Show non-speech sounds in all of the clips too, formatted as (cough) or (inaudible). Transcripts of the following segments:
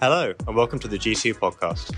Hello, and welcome to the G2 podcast.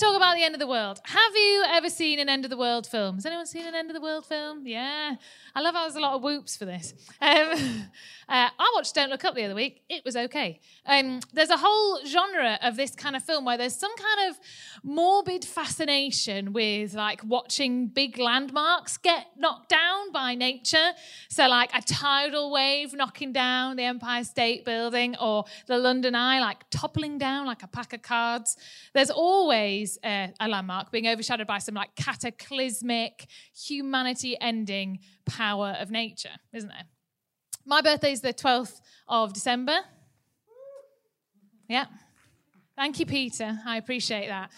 Talk about the end of the world. Have you ever seen an end of the world film? Has anyone seen an end of the world film? Yeah. I love how there's a lot of whoops for this. Um, (laughs) uh, I watched Don't Look Up the other week. It was okay. Um, there's a whole genre of this kind of film where there's some kind of morbid fascination with like watching big landmarks get knocked down by nature. So, like a tidal wave knocking down the Empire State Building or the London Eye, like toppling down like a pack of cards. There's always uh, a landmark being overshadowed by some like cataclysmic, humanity ending power of nature, isn't it? My birthday is the 12th of December. Yeah. Thank you, Peter. I appreciate that.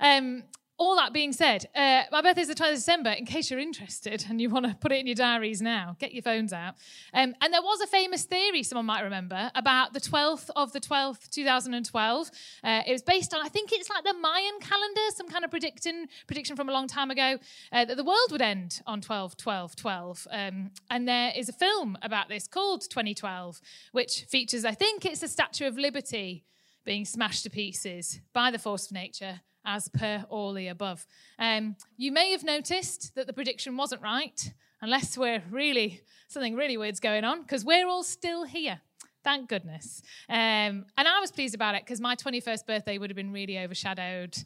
Um, all that being said, uh, my birthday is the 12th of December. In case you're interested and you want to put it in your diaries now, get your phones out. Um, and there was a famous theory, someone might remember, about the 12th of the 12th, 2012. Uh, it was based on, I think it's like the Mayan calendar, some kind of predicting, prediction from a long time ago, uh, that the world would end on 12, 12, 12. Um, and there is a film about this called 2012, which features, I think it's the Statue of Liberty being smashed to pieces by the force of nature as per all the above. Um, you may have noticed that the prediction wasn't right, unless we're really, something really weird's going on, because we're all still here. Thank goodness. Um, and I was pleased about it because my 21st birthday would have been really overshadowed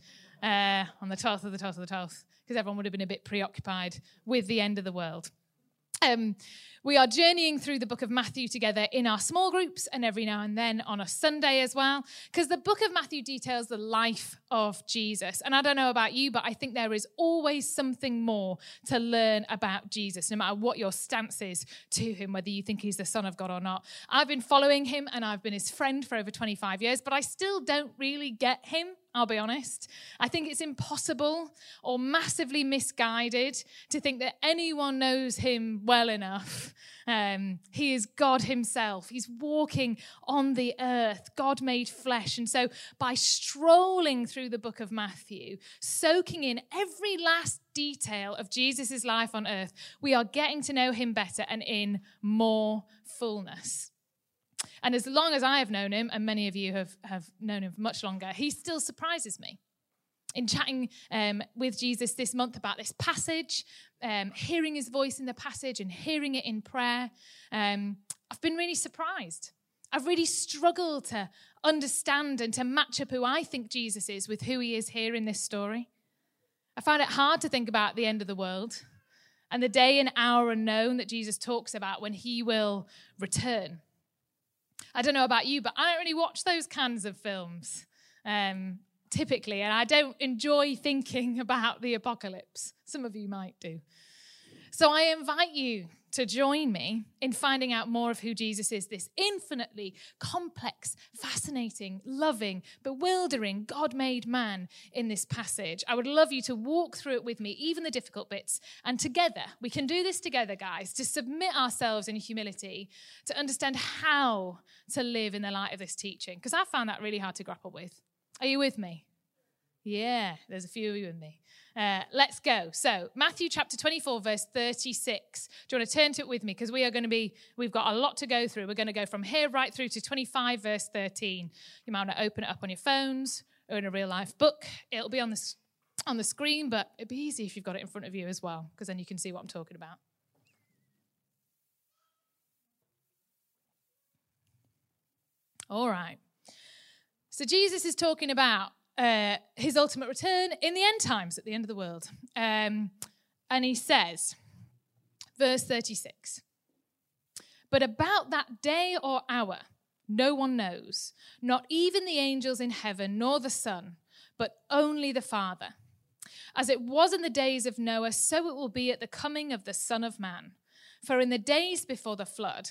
uh, on the 12th of the 12th of the 12th, because everyone would have been a bit preoccupied with the end of the world. Um, we are journeying through the book of Matthew together in our small groups and every now and then on a Sunday as well, because the book of Matthew details the life of Jesus. And I don't know about you, but I think there is always something more to learn about Jesus, no matter what your stance is to him, whether you think he's the Son of God or not. I've been following him and I've been his friend for over 25 years, but I still don't really get him. I'll be honest. I think it's impossible or massively misguided to think that anyone knows him well enough. Um, he is God himself. He's walking on the earth, God made flesh. And so, by strolling through the book of Matthew, soaking in every last detail of Jesus' life on earth, we are getting to know him better and in more fullness. And as long as I have known him, and many of you have, have known him for much longer, he still surprises me. In chatting um, with Jesus this month about this passage, um, hearing his voice in the passage and hearing it in prayer, um, I've been really surprised. I've really struggled to understand and to match up who I think Jesus is with who he is here in this story. I found it hard to think about the end of the world and the day and hour unknown that Jesus talks about when he will return. I don't know about you, but I don't really watch those kinds of films um, typically, and I don't enjoy thinking (laughs) about the apocalypse. Some of you might do. So I invite you to join me in finding out more of who Jesus is this infinitely complex, fascinating, loving, bewildering, God made man in this passage. I would love you to walk through it with me, even the difficult bits. And together, we can do this together, guys, to submit ourselves in humility, to understand how to live in the light of this teaching. Because I found that really hard to grapple with. Are you with me? Yeah, there's a few of you with me. Uh, let's go. So, Matthew chapter 24, verse 36. Do you want to turn to it with me? Because we are going to be, we've got a lot to go through. We're going to go from here right through to 25, verse 13. You might want to open it up on your phones or in a real life book. It'll be on the, on the screen, but it'd be easy if you've got it in front of you as well, because then you can see what I'm talking about. All right. So, Jesus is talking about uh, his ultimate return in the end times, at the end of the world. Um, and he says, verse 36 But about that day or hour, no one knows, not even the angels in heaven, nor the Son, but only the Father. As it was in the days of Noah, so it will be at the coming of the Son of Man. For in the days before the flood,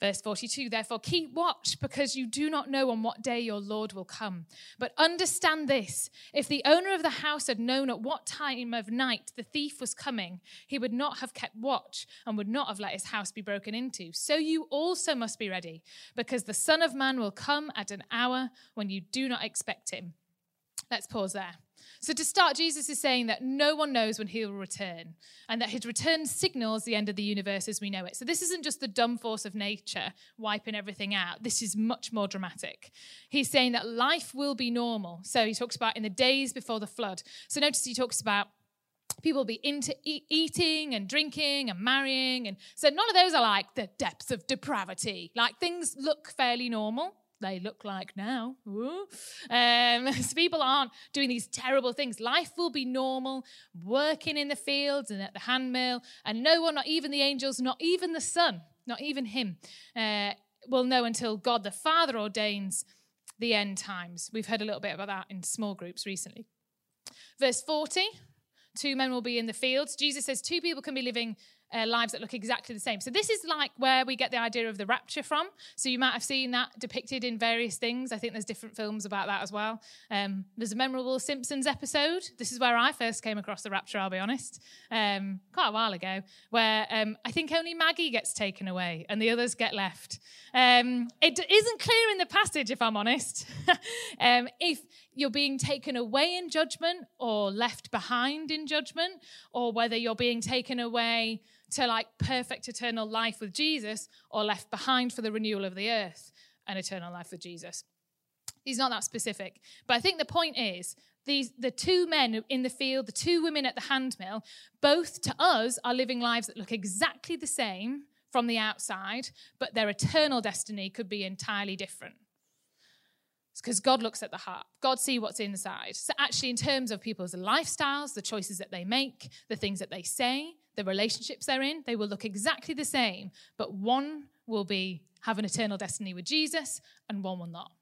Verse 42 Therefore, keep watch because you do not know on what day your Lord will come. But understand this if the owner of the house had known at what time of night the thief was coming, he would not have kept watch and would not have let his house be broken into. So you also must be ready, because the Son of Man will come at an hour when you do not expect him. Let's pause there. So, to start, Jesus is saying that no one knows when he will return, and that his return signals the end of the universe as we know it. So, this isn't just the dumb force of nature wiping everything out. This is much more dramatic. He's saying that life will be normal. So, he talks about in the days before the flood. So, notice he talks about people will be into e- eating and drinking and marrying and so none of those are like the depths of depravity like things look fairly normal they look like now. Um, (laughs) so people aren't doing these terrible things. Life will be normal, working in the fields and at the handmill, and no one, not even the angels, not even the Son, not even Him, uh, will know until God the Father ordains the end times. We've heard a little bit about that in small groups recently. Verse 40 two men will be in the fields. Jesus says two people can be living uh, lives that look exactly the same. So this is like where we get the idea of the rapture from. So you might have seen that depicted in various things. I think there's different films about that as well. Um, there's a memorable Simpsons episode. This is where I first came across the rapture. I'll be honest, um, quite a while ago, where um, I think only Maggie gets taken away and the others get left. Um, it isn't clear in the passage, if I'm honest, (laughs) um, if you're being taken away in judgment or left behind in judgment, or whether you're being taken away to like perfect eternal life with Jesus or left behind for the renewal of the earth and eternal life with Jesus. He's not that specific. But I think the point is these the two men in the field, the two women at the handmill, both to us are living lives that look exactly the same from the outside, but their eternal destiny could be entirely different. It's because God looks at the heart. God sees what's inside. So actually, in terms of people's lifestyles, the choices that they make, the things that they say, the relationships they're in, they will look exactly the same, but one will be have an eternal destiny with Jesus and one will not.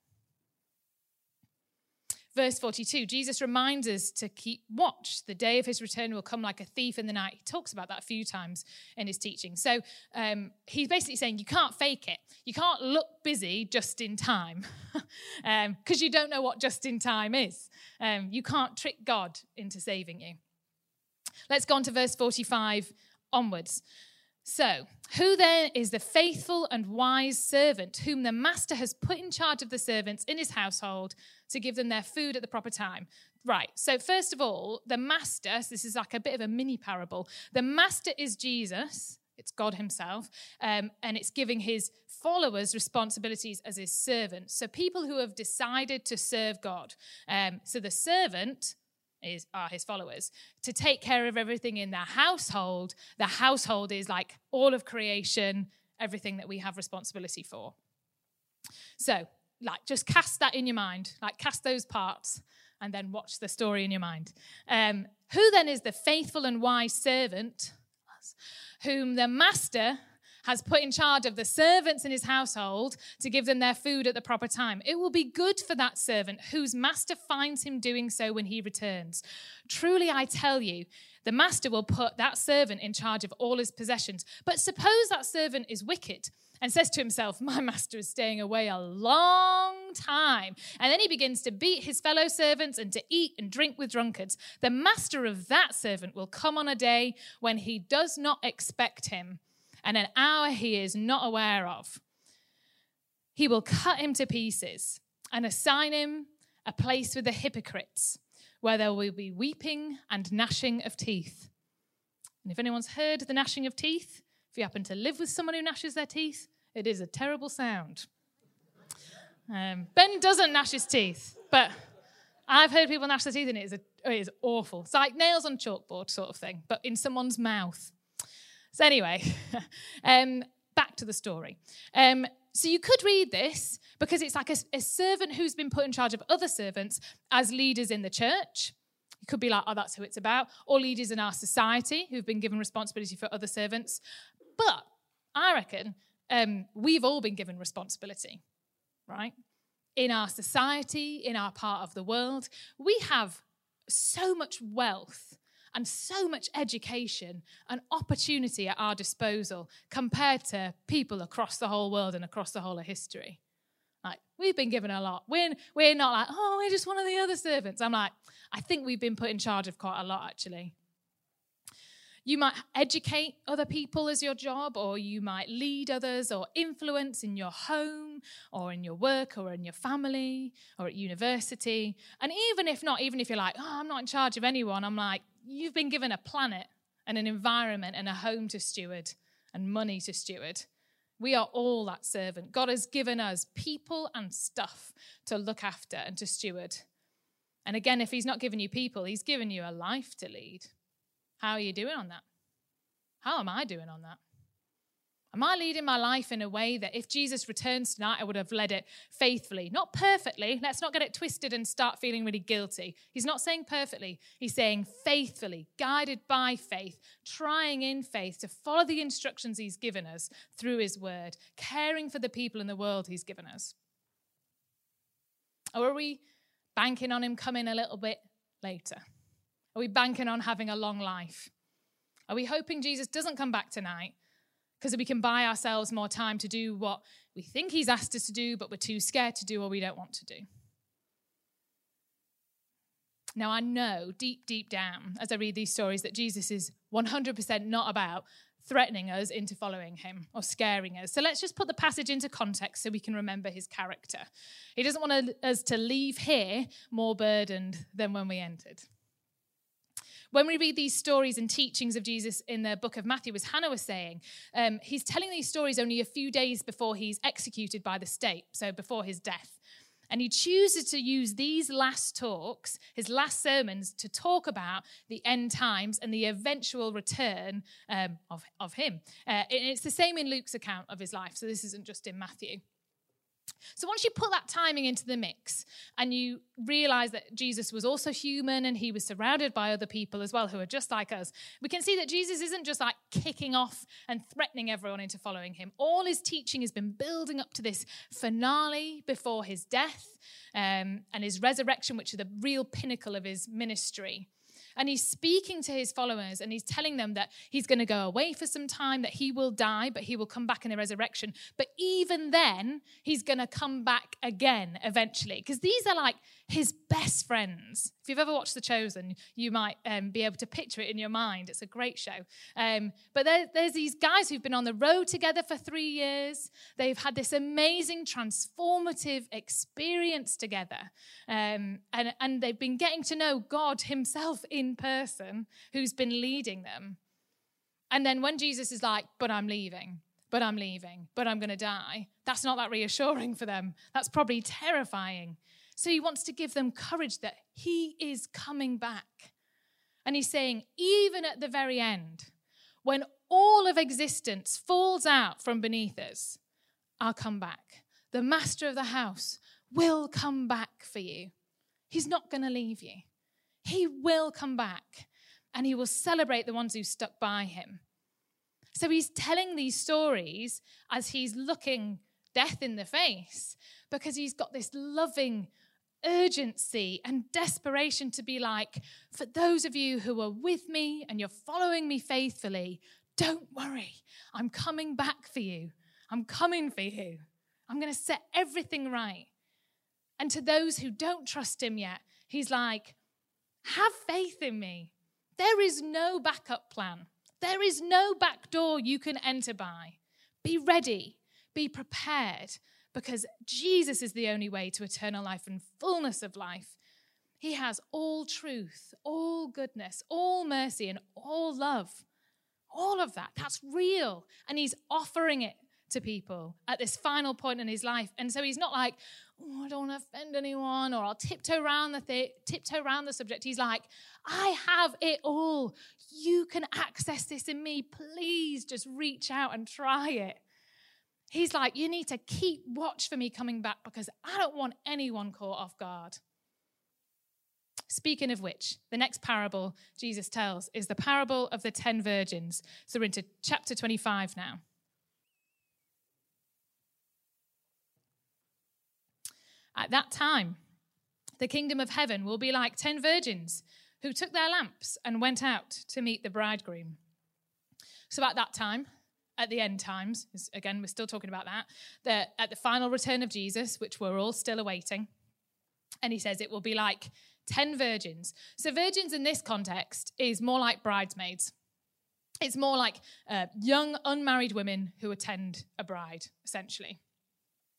Verse 42, Jesus reminds us to keep watch. The day of his return will come like a thief in the night. He talks about that a few times in his teaching. So um, he's basically saying you can't fake it. You can't look busy just in time because (laughs) um, you don't know what just in time is. Um, you can't trick God into saving you. Let's go on to verse 45 onwards. So, who then is the faithful and wise servant whom the master has put in charge of the servants in his household to give them their food at the proper time? Right. So, first of all, the master, so this is like a bit of a mini parable. The master is Jesus, it's God Himself, um, and it's giving His followers responsibilities as His servants. So, people who have decided to serve God. Um, so, the servant is are his followers to take care of everything in their household. The household is like all of creation everything that we have responsibility for. So like just cast that in your mind. Like cast those parts and then watch the story in your mind. Um, who then is the faithful and wise servant? Whom the master has put in charge of the servants in his household to give them their food at the proper time. It will be good for that servant whose master finds him doing so when he returns. Truly, I tell you, the master will put that servant in charge of all his possessions. But suppose that servant is wicked and says to himself, My master is staying away a long time. And then he begins to beat his fellow servants and to eat and drink with drunkards. The master of that servant will come on a day when he does not expect him and an hour he is not aware of. He will cut him to pieces and assign him a place with the hypocrites, where there will be weeping and gnashing of teeth. And if anyone's heard the gnashing of teeth, if you happen to live with someone who gnashes their teeth, it is a terrible sound. Um, ben doesn't gnash his teeth, but I've heard people gnash their teeth, and it is, a, it is awful. It's like nails on chalkboard sort of thing, but in someone's mouth. So, anyway, (laughs) um, back to the story. Um, so, you could read this because it's like a, a servant who's been put in charge of other servants as leaders in the church. It could be like, oh, that's who it's about, or leaders in our society who've been given responsibility for other servants. But I reckon um, we've all been given responsibility, right? In our society, in our part of the world, we have so much wealth and so much education and opportunity at our disposal compared to people across the whole world and across the whole of history. Like, we've been given a lot. We're, we're not like, oh, we're just one of the other servants. I'm like, I think we've been put in charge of quite a lot, actually. You might educate other people as your job, or you might lead others or influence in your home, or in your work, or in your family, or at university. And even if not, even if you're like, oh, I'm not in charge of anyone, I'm like, you've been given a planet and an environment and a home to steward and money to steward. We are all that servant. God has given us people and stuff to look after and to steward. And again, if He's not given you people, He's given you a life to lead. How are you doing on that? How am I doing on that? Am I leading my life in a way that if Jesus returns tonight, I would have led it faithfully? Not perfectly. Let's not get it twisted and start feeling really guilty. He's not saying perfectly. He's saying faithfully, guided by faith, trying in faith to follow the instructions he's given us through his word, caring for the people in the world he's given us. Or are we banking on him coming a little bit later? Are we banking on having a long life? Are we hoping Jesus doesn't come back tonight because we can buy ourselves more time to do what we think he's asked us to do, but we're too scared to do or we don't want to do? Now, I know deep, deep down as I read these stories that Jesus is 100% not about threatening us into following him or scaring us. So let's just put the passage into context so we can remember his character. He doesn't want us to leave here more burdened than when we entered. When we read these stories and teachings of Jesus in the book of Matthew, as Hannah was saying, um, he's telling these stories only a few days before he's executed by the state, so before his death. And he chooses to use these last talks, his last sermons, to talk about the end times and the eventual return um, of, of him. Uh, it's the same in Luke's account of his life, so this isn't just in Matthew. So once you put that timing into the mix and you realize that Jesus was also human and he was surrounded by other people as well who are just like us, we can see that Jesus isn't just like kicking off and threatening everyone into following him. All his teaching has been building up to this finale before his death um, and his resurrection, which are the real pinnacle of his ministry. And he's speaking to his followers and he's telling them that he's going to go away for some time, that he will die, but he will come back in the resurrection. But even then, he's going to come back again eventually. Because these are like his best friends. If you've ever watched The Chosen, you might um, be able to picture it in your mind. It's a great show. Um, but there, there's these guys who've been on the road together for three years. They've had this amazing, transformative experience together. Um, and, and they've been getting to know God Himself in person, who's been leading them. And then when Jesus is like, but I'm leaving, but I'm leaving, but I'm going to die, that's not that reassuring for them. That's probably terrifying. So he wants to give them courage that he is coming back. And he's saying, even at the very end, when all of existence falls out from beneath us, I'll come back. The master of the house will come back for you. He's not going to leave you. He will come back and he will celebrate the ones who stuck by him. So he's telling these stories as he's looking death in the face because he's got this loving urgency and desperation to be like, for those of you who are with me and you're following me faithfully, don't worry. I'm coming back for you. I'm coming for you. I'm going to set everything right. And to those who don't trust him yet, he's like, have faith in me. There is no backup plan. There is no back door you can enter by. Be ready. Be prepared because Jesus is the only way to eternal life and fullness of life. He has all truth, all goodness, all mercy, and all love. All of that. That's real. And he's offering it to people at this final point in his life. And so he's not like, oh, I don't want to offend anyone, or I'll tiptoe around the th- tiptoe around the subject. He's like, I have it all. You can access this in me. Please just reach out and try it. He's like, You need to keep watch for me coming back because I don't want anyone caught off guard. Speaking of which, the next parable Jesus tells is the parable of the ten virgins. So we're into chapter 25 now. At that time, the kingdom of heaven will be like ten virgins who took their lamps and went out to meet the bridegroom. So at that time, at the end times, again, we're still talking about that, the, at the final return of Jesus, which we're all still awaiting, and he says it will be like 10 virgins. So, virgins in this context is more like bridesmaids. It's more like uh, young, unmarried women who attend a bride, essentially.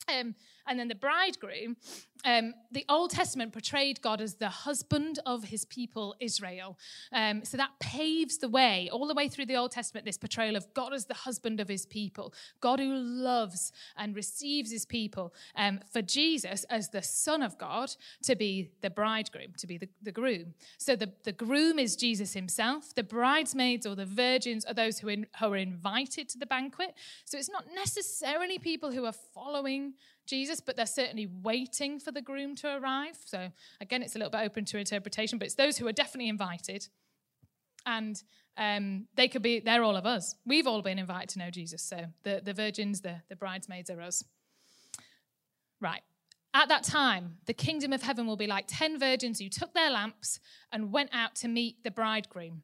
Um, and then the bridegroom, um, the Old Testament portrayed God as the husband of his people, Israel. Um, so that paves the way, all the way through the Old Testament, this portrayal of God as the husband of his people, God who loves and receives his people, um, for Jesus as the Son of God to be the bridegroom, to be the, the groom. So the, the groom is Jesus himself. The bridesmaids or the virgins are those who, in, who are invited to the banquet. So it's not necessarily people who are following Jesus, but they're certainly waiting for the groom to arrive. So again, it's a little bit open to interpretation, but it's those who are definitely invited. And um, they could be, they're all of us. We've all been invited to know Jesus. So the, the virgins, the, the bridesmaids are us. Right. At that time, the kingdom of heaven will be like 10 virgins who took their lamps and went out to meet the bridegroom.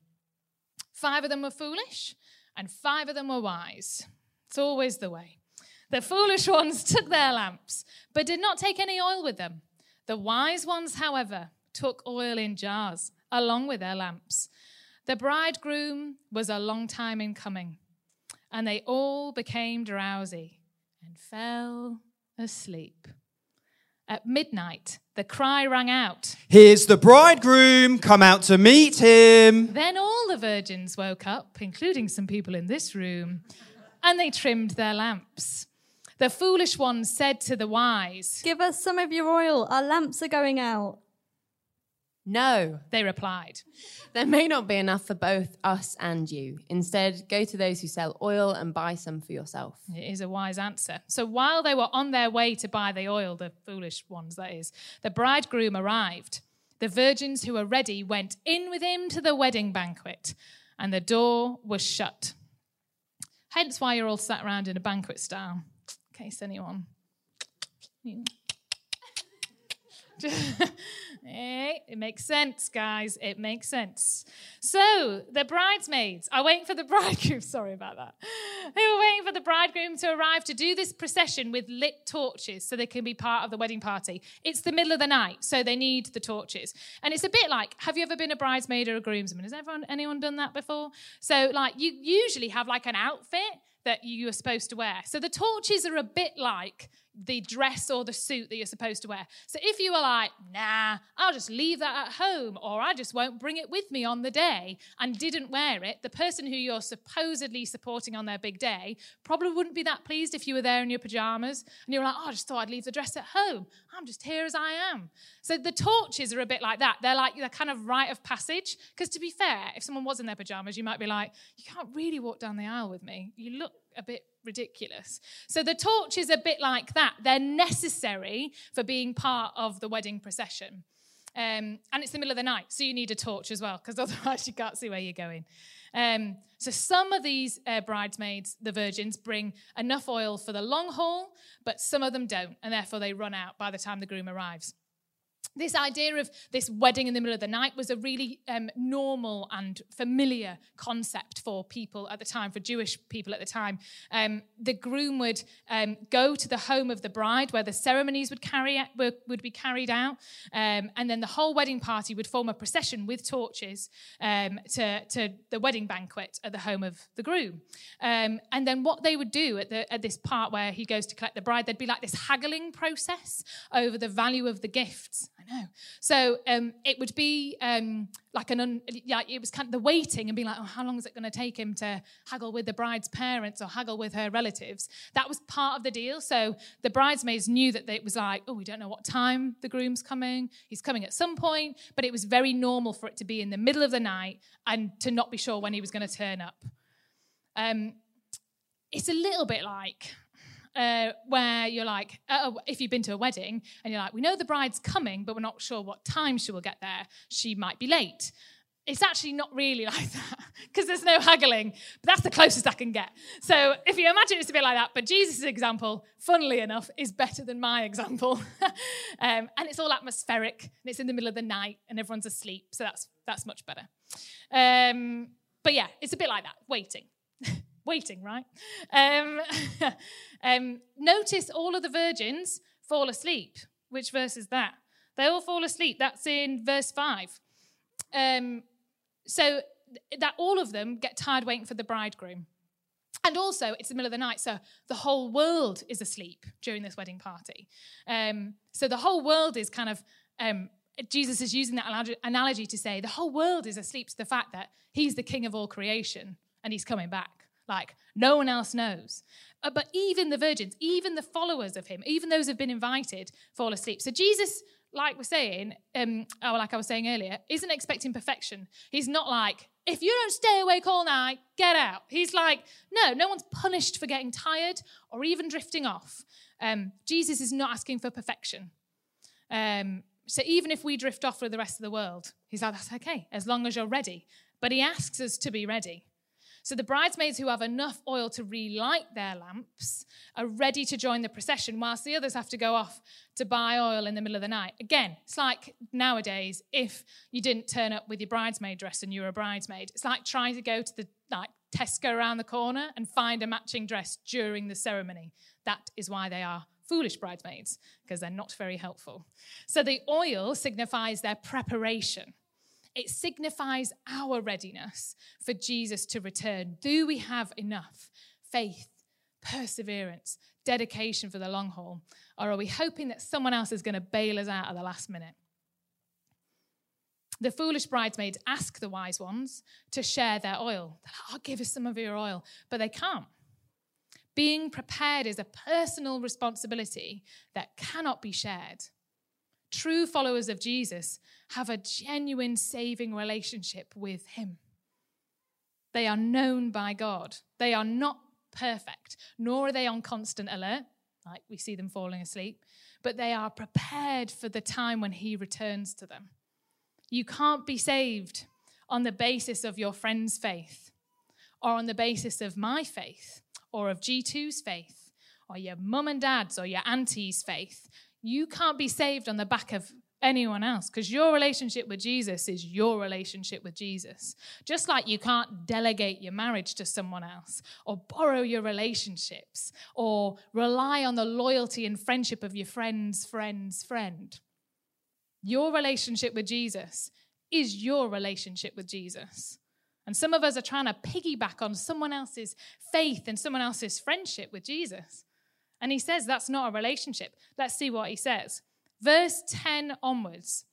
Five of them were foolish, and five of them were wise. It's always the way. The foolish ones took their lamps, but did not take any oil with them. The wise ones, however, took oil in jars along with their lamps. The bridegroom was a long time in coming, and they all became drowsy and fell asleep. At midnight, the cry rang out Here's the bridegroom, come out to meet him. Then all the virgins woke up, including some people in this room, and they trimmed their lamps. The foolish ones said to the wise, Give us some of your oil, our lamps are going out. No, they replied. There may not be enough for both us and you. Instead, go to those who sell oil and buy some for yourself. It is a wise answer. So while they were on their way to buy the oil, the foolish ones, that is, the bridegroom arrived. The virgins who were ready went in with him to the wedding banquet, and the door was shut. Hence why you're all sat around in a banquet style in case anyone. it makes sense, guys. It makes sense. So the bridesmaids are waiting for the (laughs) bridegroom. Sorry about that. They were waiting for the bridegroom to arrive to do this procession with lit torches so they can be part of the wedding party. It's the middle of the night, so they need the torches. And it's a bit like have you ever been a bridesmaid or a groomsman? Has everyone anyone done that before? So like you usually have like an outfit that you are supposed to wear. So the torches are a bit like the dress or the suit that you're supposed to wear. So if you were like, nah, I'll just leave that at home, or I just won't bring it with me on the day and didn't wear it, the person who you're supposedly supporting on their big day probably wouldn't be that pleased if you were there in your pajamas and you're like, oh, I just thought I'd leave the dress at home. I'm just here as I am. So the torches are a bit like that. They're like the kind of rite of passage. Because to be fair, if someone was in their pajamas, you might be like, you can't really walk down the aisle with me. You look a bit ridiculous. So the torch is a bit like that. They're necessary for being part of the wedding procession. Um, and it's the middle of the night, so you need a torch as well, because (laughs) otherwise you can't see where you're going. Um, so some of these uh, bridesmaids, the virgins, bring enough oil for the long haul, but some of them don't, and therefore they run out by the time the groom arrives this idea of this wedding in the middle of the night was a really um, normal and familiar concept for people at the time, for Jewish people at the time. Um, the groom would um, go to the home of the bride where the ceremonies would, carry out, would be carried out, um, and then the whole wedding party would form a procession with torches um, to, to, the wedding banquet at the home of the groom. Um, and then what they would do at, the, at this part where he goes to collect the bride, there'd be like this haggling process over the value of the gifts. I know. So um, it would be um, like an, un, yeah, it was kind of the waiting and being like, oh, how long is it going to take him to haggle with the bride's parents or haggle with her relatives? That was part of the deal. So the bridesmaids knew that it was like, oh, we don't know what time the groom's coming. He's coming at some point, but it was very normal for it to be in the middle of the night and to not be sure when he was going to turn up. Um, it's a little bit like uh, where you're like, uh, if you've been to a wedding and you're like, we know the bride's coming, but we're not sure what time she will get there. She might be late. it's actually not really (laughs) like that because there's no haggling, but that's the closest I can get. So if you imagine it's a bit like that, but Jesus' example, funnily enough, is better than my (laughs) example. um, and it's all atmospheric and it's in the middle of the night and everyone's asleep, so that's, that's much better. Um, but yeah, it's a bit like that, waiting. (laughs) waiting, right? Um, (laughs) um, notice all of the virgins fall asleep. Which verse is that? They all fall asleep. That's in verse 5. Um, so that all of them get tired waiting for the bridegroom. And also, it's the middle of the night, so the whole world is asleep during this wedding party. Um, so the whole world is kind of, um, Jesus is using that analogy to say the whole world is asleep to the fact that he's the king of all creation and he's coming back. Like, no one else knows. Uh, but even the virgins, even the followers of him, even those who've been invited, fall asleep. So Jesus like we're saying, um, or like I was saying earlier, isn't expecting perfection. He's not like, if you don't stay awake all night, get out. He's like, no, no one's punished for getting tired or even drifting off. Um, Jesus is not asking for perfection. Um, so even if we drift off with the rest of the world, he's like, that's okay, as long as you're ready. But he asks us to be ready. So the bridesmaids who have enough oil to relight their lamps are ready to join the procession, whilst the others have to go off to buy oil in the middle of the night. Again, it's like nowadays if you didn't turn up with your bridesmaid dress and you were a bridesmaid. It's like trying to go to the like Tesco around the corner and find a matching dress during the ceremony. That is why they are foolish bridesmaids, because they're not very helpful. So the oil signifies their preparation. It signifies our readiness for Jesus to return. Do we have enough faith, perseverance, dedication for the long haul? Or are we hoping that someone else is going to bail us out at the last minute? The foolish bridesmaids ask the wise ones to share their oil. Like, oh, give us some of your oil. But they can't. Being prepared is a personal responsibility that cannot be shared. True followers of Jesus have a genuine saving relationship with Him. They are known by God. They are not perfect, nor are they on constant alert, like we see them falling asleep, but they are prepared for the time when He returns to them. You can't be saved on the basis of your friend's faith, or on the basis of my faith, or of G2's faith, or your mum and dad's, or your auntie's faith you can't be saved on the back of anyone else because your relationship with Jesus is your relationship with Jesus. Just like you can't delegate your marriage to someone else or borrow your relationships or rely on the loyalty and friendship of your friend's friend's friend. Your relationship with Jesus is your relationship with Jesus. And some of us are trying to piggyback on someone else's faith and someone else's friendship with Jesus. And he says that's not a relationship. Let's see what he says. Verse 10 onwards,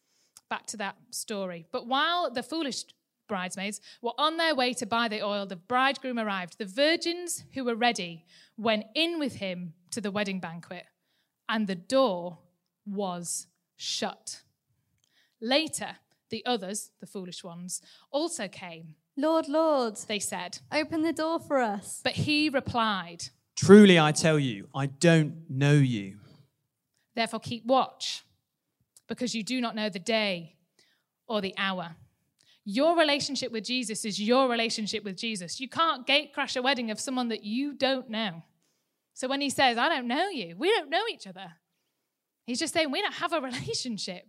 back to that story. But while the foolish bridesmaids were on their way to buy the oil, the bridegroom arrived. The virgins who were ready went in with him to the wedding banquet, and the door was shut. Later, the others, the foolish ones, also came. Lord, Lord, they said, open the door for us. But he replied, Truly I tell you, I don't know you. Therefore, keep watch, because you do not know the day or the hour. Your relationship with Jesus is your relationship with Jesus. You can't gate crash a wedding of someone that you don't know. So when he says, I don't know you, we don't know each other, he's just saying we don't have a relationship.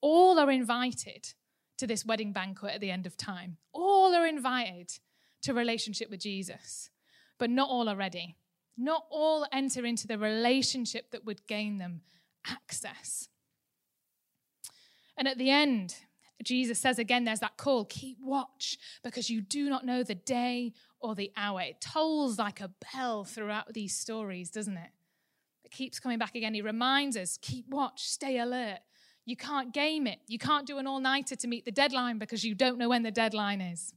All are invited to this wedding banquet at the end of time. All are invited to relationship with Jesus but not all are ready. Not all enter into the relationship that would gain them access. And at the end, Jesus says again, there's that call keep watch because you do not know the day or the hour. It tolls like a bell throughout these stories, doesn't it? It keeps coming back again. He reminds us keep watch, stay alert. You can't game it. You can't do an all nighter to meet the deadline because you don't know when the deadline is.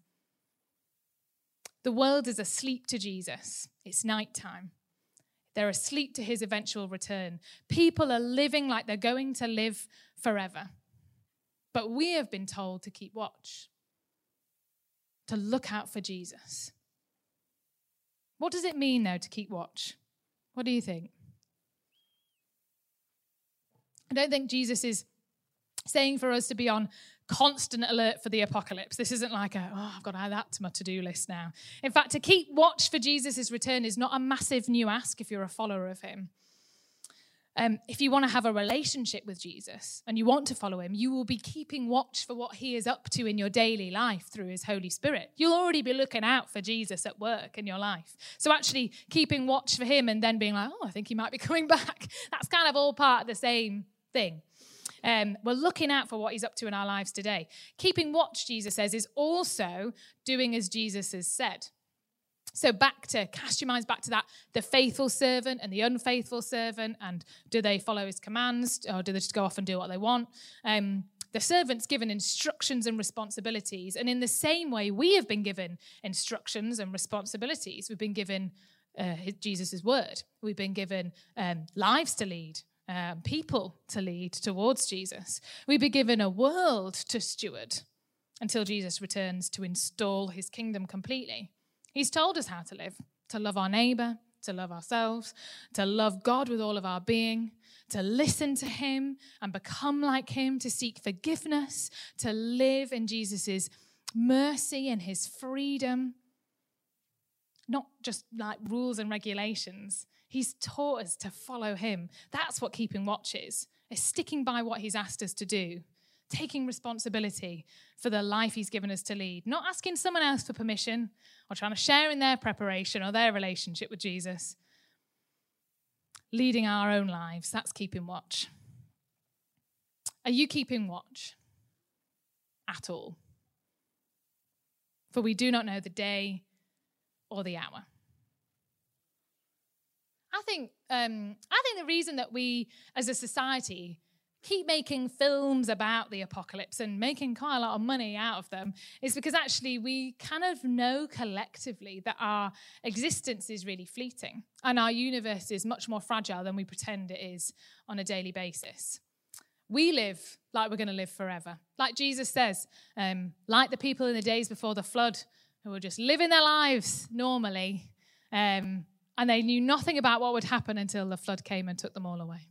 The world is asleep to Jesus. It's nighttime. They're asleep to his eventual return. People are living like they're going to live forever. But we have been told to keep watch, to look out for Jesus. What does it mean, though, to keep watch? What do you think? I don't think Jesus is saying for us to be on constant alert for the apocalypse. This isn't like a, oh, I've got to add that to my to do list now. In fact, to keep watch for Jesus' return is not a massive new ask if you're a follower of him. Um, if you want to have a relationship with Jesus and you want to follow him, you will be keeping watch for what he is up to in your daily life through his Holy Spirit. You'll already be looking out for Jesus at work in your life. So, actually, keeping watch for him and then being like, oh, I think he might be (laughs) coming back, that's kind of all part of the same thing. Um, we're looking out for what he's up to in our lives today. Keeping watch, Jesus says, is also doing as Jesus has said. So back to cast your minds back to that the faithful servant and the unfaithful servant, and do they follow his commands or do they just go off and do what they want? Um, the servant's given instructions and responsibilities, and in the same way, we have been given instructions and responsibilities. We've been given uh, Jesus' word. We've been given um, lives to lead, um, people to lead towards Jesus. We've been given a world to steward until Jesus returns to install his kingdom completely. He's told us how to live to love our neighbor, to love ourselves, to love God with all of our being, to listen to Him and become like Him, to seek forgiveness, to live in Jesus' mercy and His freedom. Not just like rules and regulations. He's taught us to follow Him. That's what keeping watch is, is sticking by what He's asked us to do taking responsibility for the life he's given us to lead, not asking someone else for permission or trying to share in their preparation or their relationship with Jesus. Leading our own lives, that's keeping watch. Are you keeping watch at all? For we do not know the day or the hour. I think, um, I think the reason that we as a society keep making films about the apocalypse and making quite a lot of money out of them is because actually we kind of know collectively that our existence is really fleeting and our universe is much more fragile than we pretend it is on a daily basis. We live like we're going to live forever. Like Jesus says, um, like the people in the days before the flood who were just living their lives normally. Um, and they knew nothing about what would happen until the flood came and took them all away.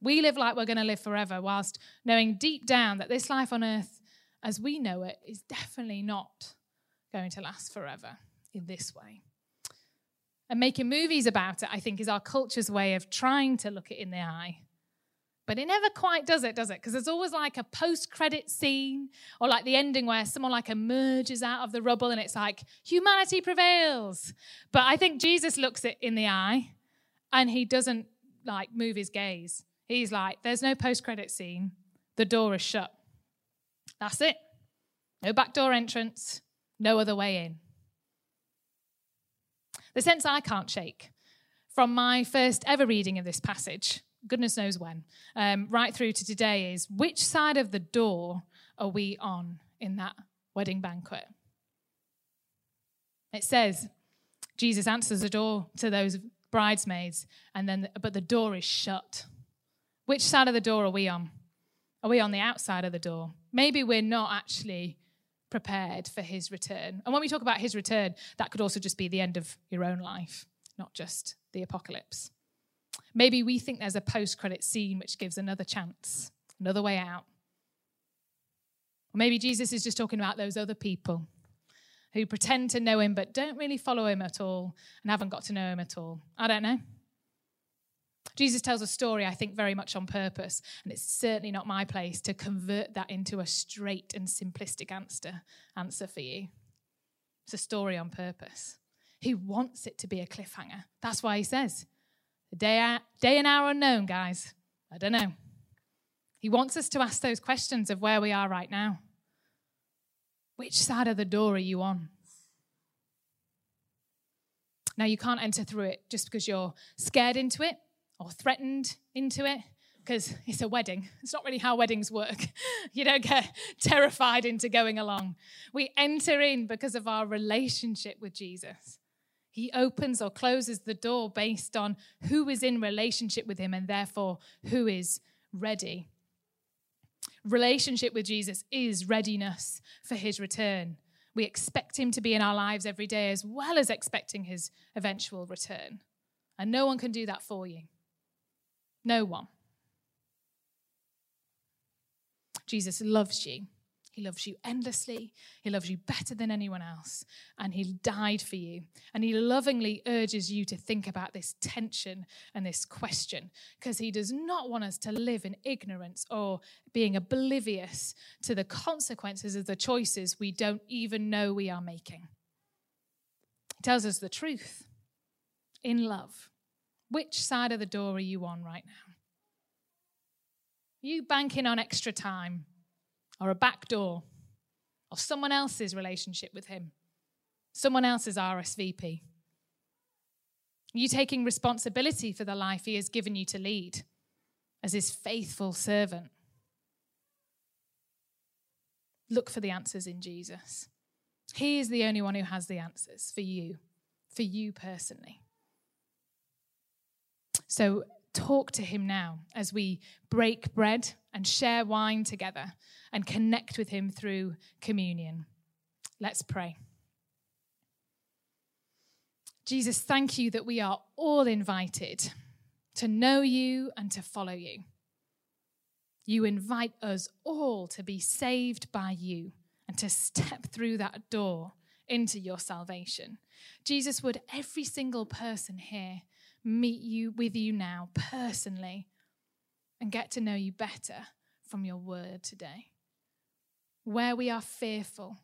We live like we're going to live forever, whilst knowing deep down that this life on earth, as we know it, is definitely not going to last forever in this way. And making movies about it, I think, is our culture's way of trying to look it in the eye. But it never quite does it, does it? Because there's always like a post credit scene or like the ending where someone like emerges out of the rubble and it's like, humanity prevails. But I think Jesus looks it in the eye and he doesn't like move his gaze. He's like, there's no post credit scene. The door is shut. That's it. No backdoor entrance, no other way in. The sense I can't shake from my first ever reading of this passage, goodness knows when, um, right through to today, is which side of the door are we on in that wedding banquet? It says, Jesus answers the door to those bridesmaids, and then, but the door is shut. Which side of the door are we on? Are we on the outside of the door? Maybe we're not actually prepared for his return. And when we talk about his return, that could also just be the end of your own life, not just the apocalypse. Maybe we think there's a post credit scene which gives another chance, another way out. Or maybe Jesus is just talking about those other people who pretend to know him but don't really follow him at all and haven't got to know him at all. I don't know. Jesus tells a story, I think, very much on purpose, and it's certainly not my place to convert that into a straight and simplistic answer, answer for you. It's a story on purpose. He wants it to be a cliffhanger. That's why he says, the day, day and hour unknown, guys. I don't know. He wants us to ask those questions of where we are right now. Which side of the door are you on? Now, you can't enter through it just because you're scared into it or threatened into it because it's a wedding. It's not really how weddings work. (laughs) you don't get (laughs) terrified into going along. We enter in because of our relationship with Jesus. He opens or closes the door based on who is in relationship with him and therefore who is ready. Relationship with Jesus is readiness for his return. We expect him to be in our lives every day as well as expecting his eventual return. And no one can do that for you. No one. Jesus loves you. He loves you endlessly. He loves you better than anyone else. And He died for you. And He lovingly urges you to think about this tension and this question because He does not want us to live in ignorance or being oblivious to the consequences of the choices we don't even know we are making. He tells us the truth in love. Which side of the door are you on right now? Are you banking on extra time? Or a back door or someone else's relationship with him, someone else's RSVP. You taking responsibility for the life he has given you to lead as his faithful servant. Look for the answers in Jesus. He is the only one who has the answers for you, for you personally. So talk to him now as we break bread and share wine together and connect with him through communion. Let's pray. Jesus, thank you that we are all invited to know you and to follow you. You invite us all to be saved by you and to step through that door into your salvation. Jesus, would every single person here meet you with you now personally and get to know you better from your word today. Where we are fearful,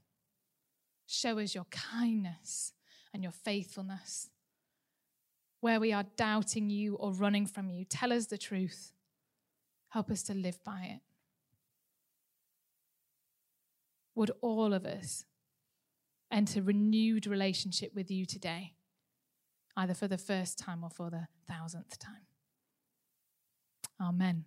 show us your kindness and your faithfulness. Where we are doubting you or running from you, tell us the truth. Help us to live by it. Would all of us enter renewed relationship with you today? either for the first time or for the thousandth time. Amen.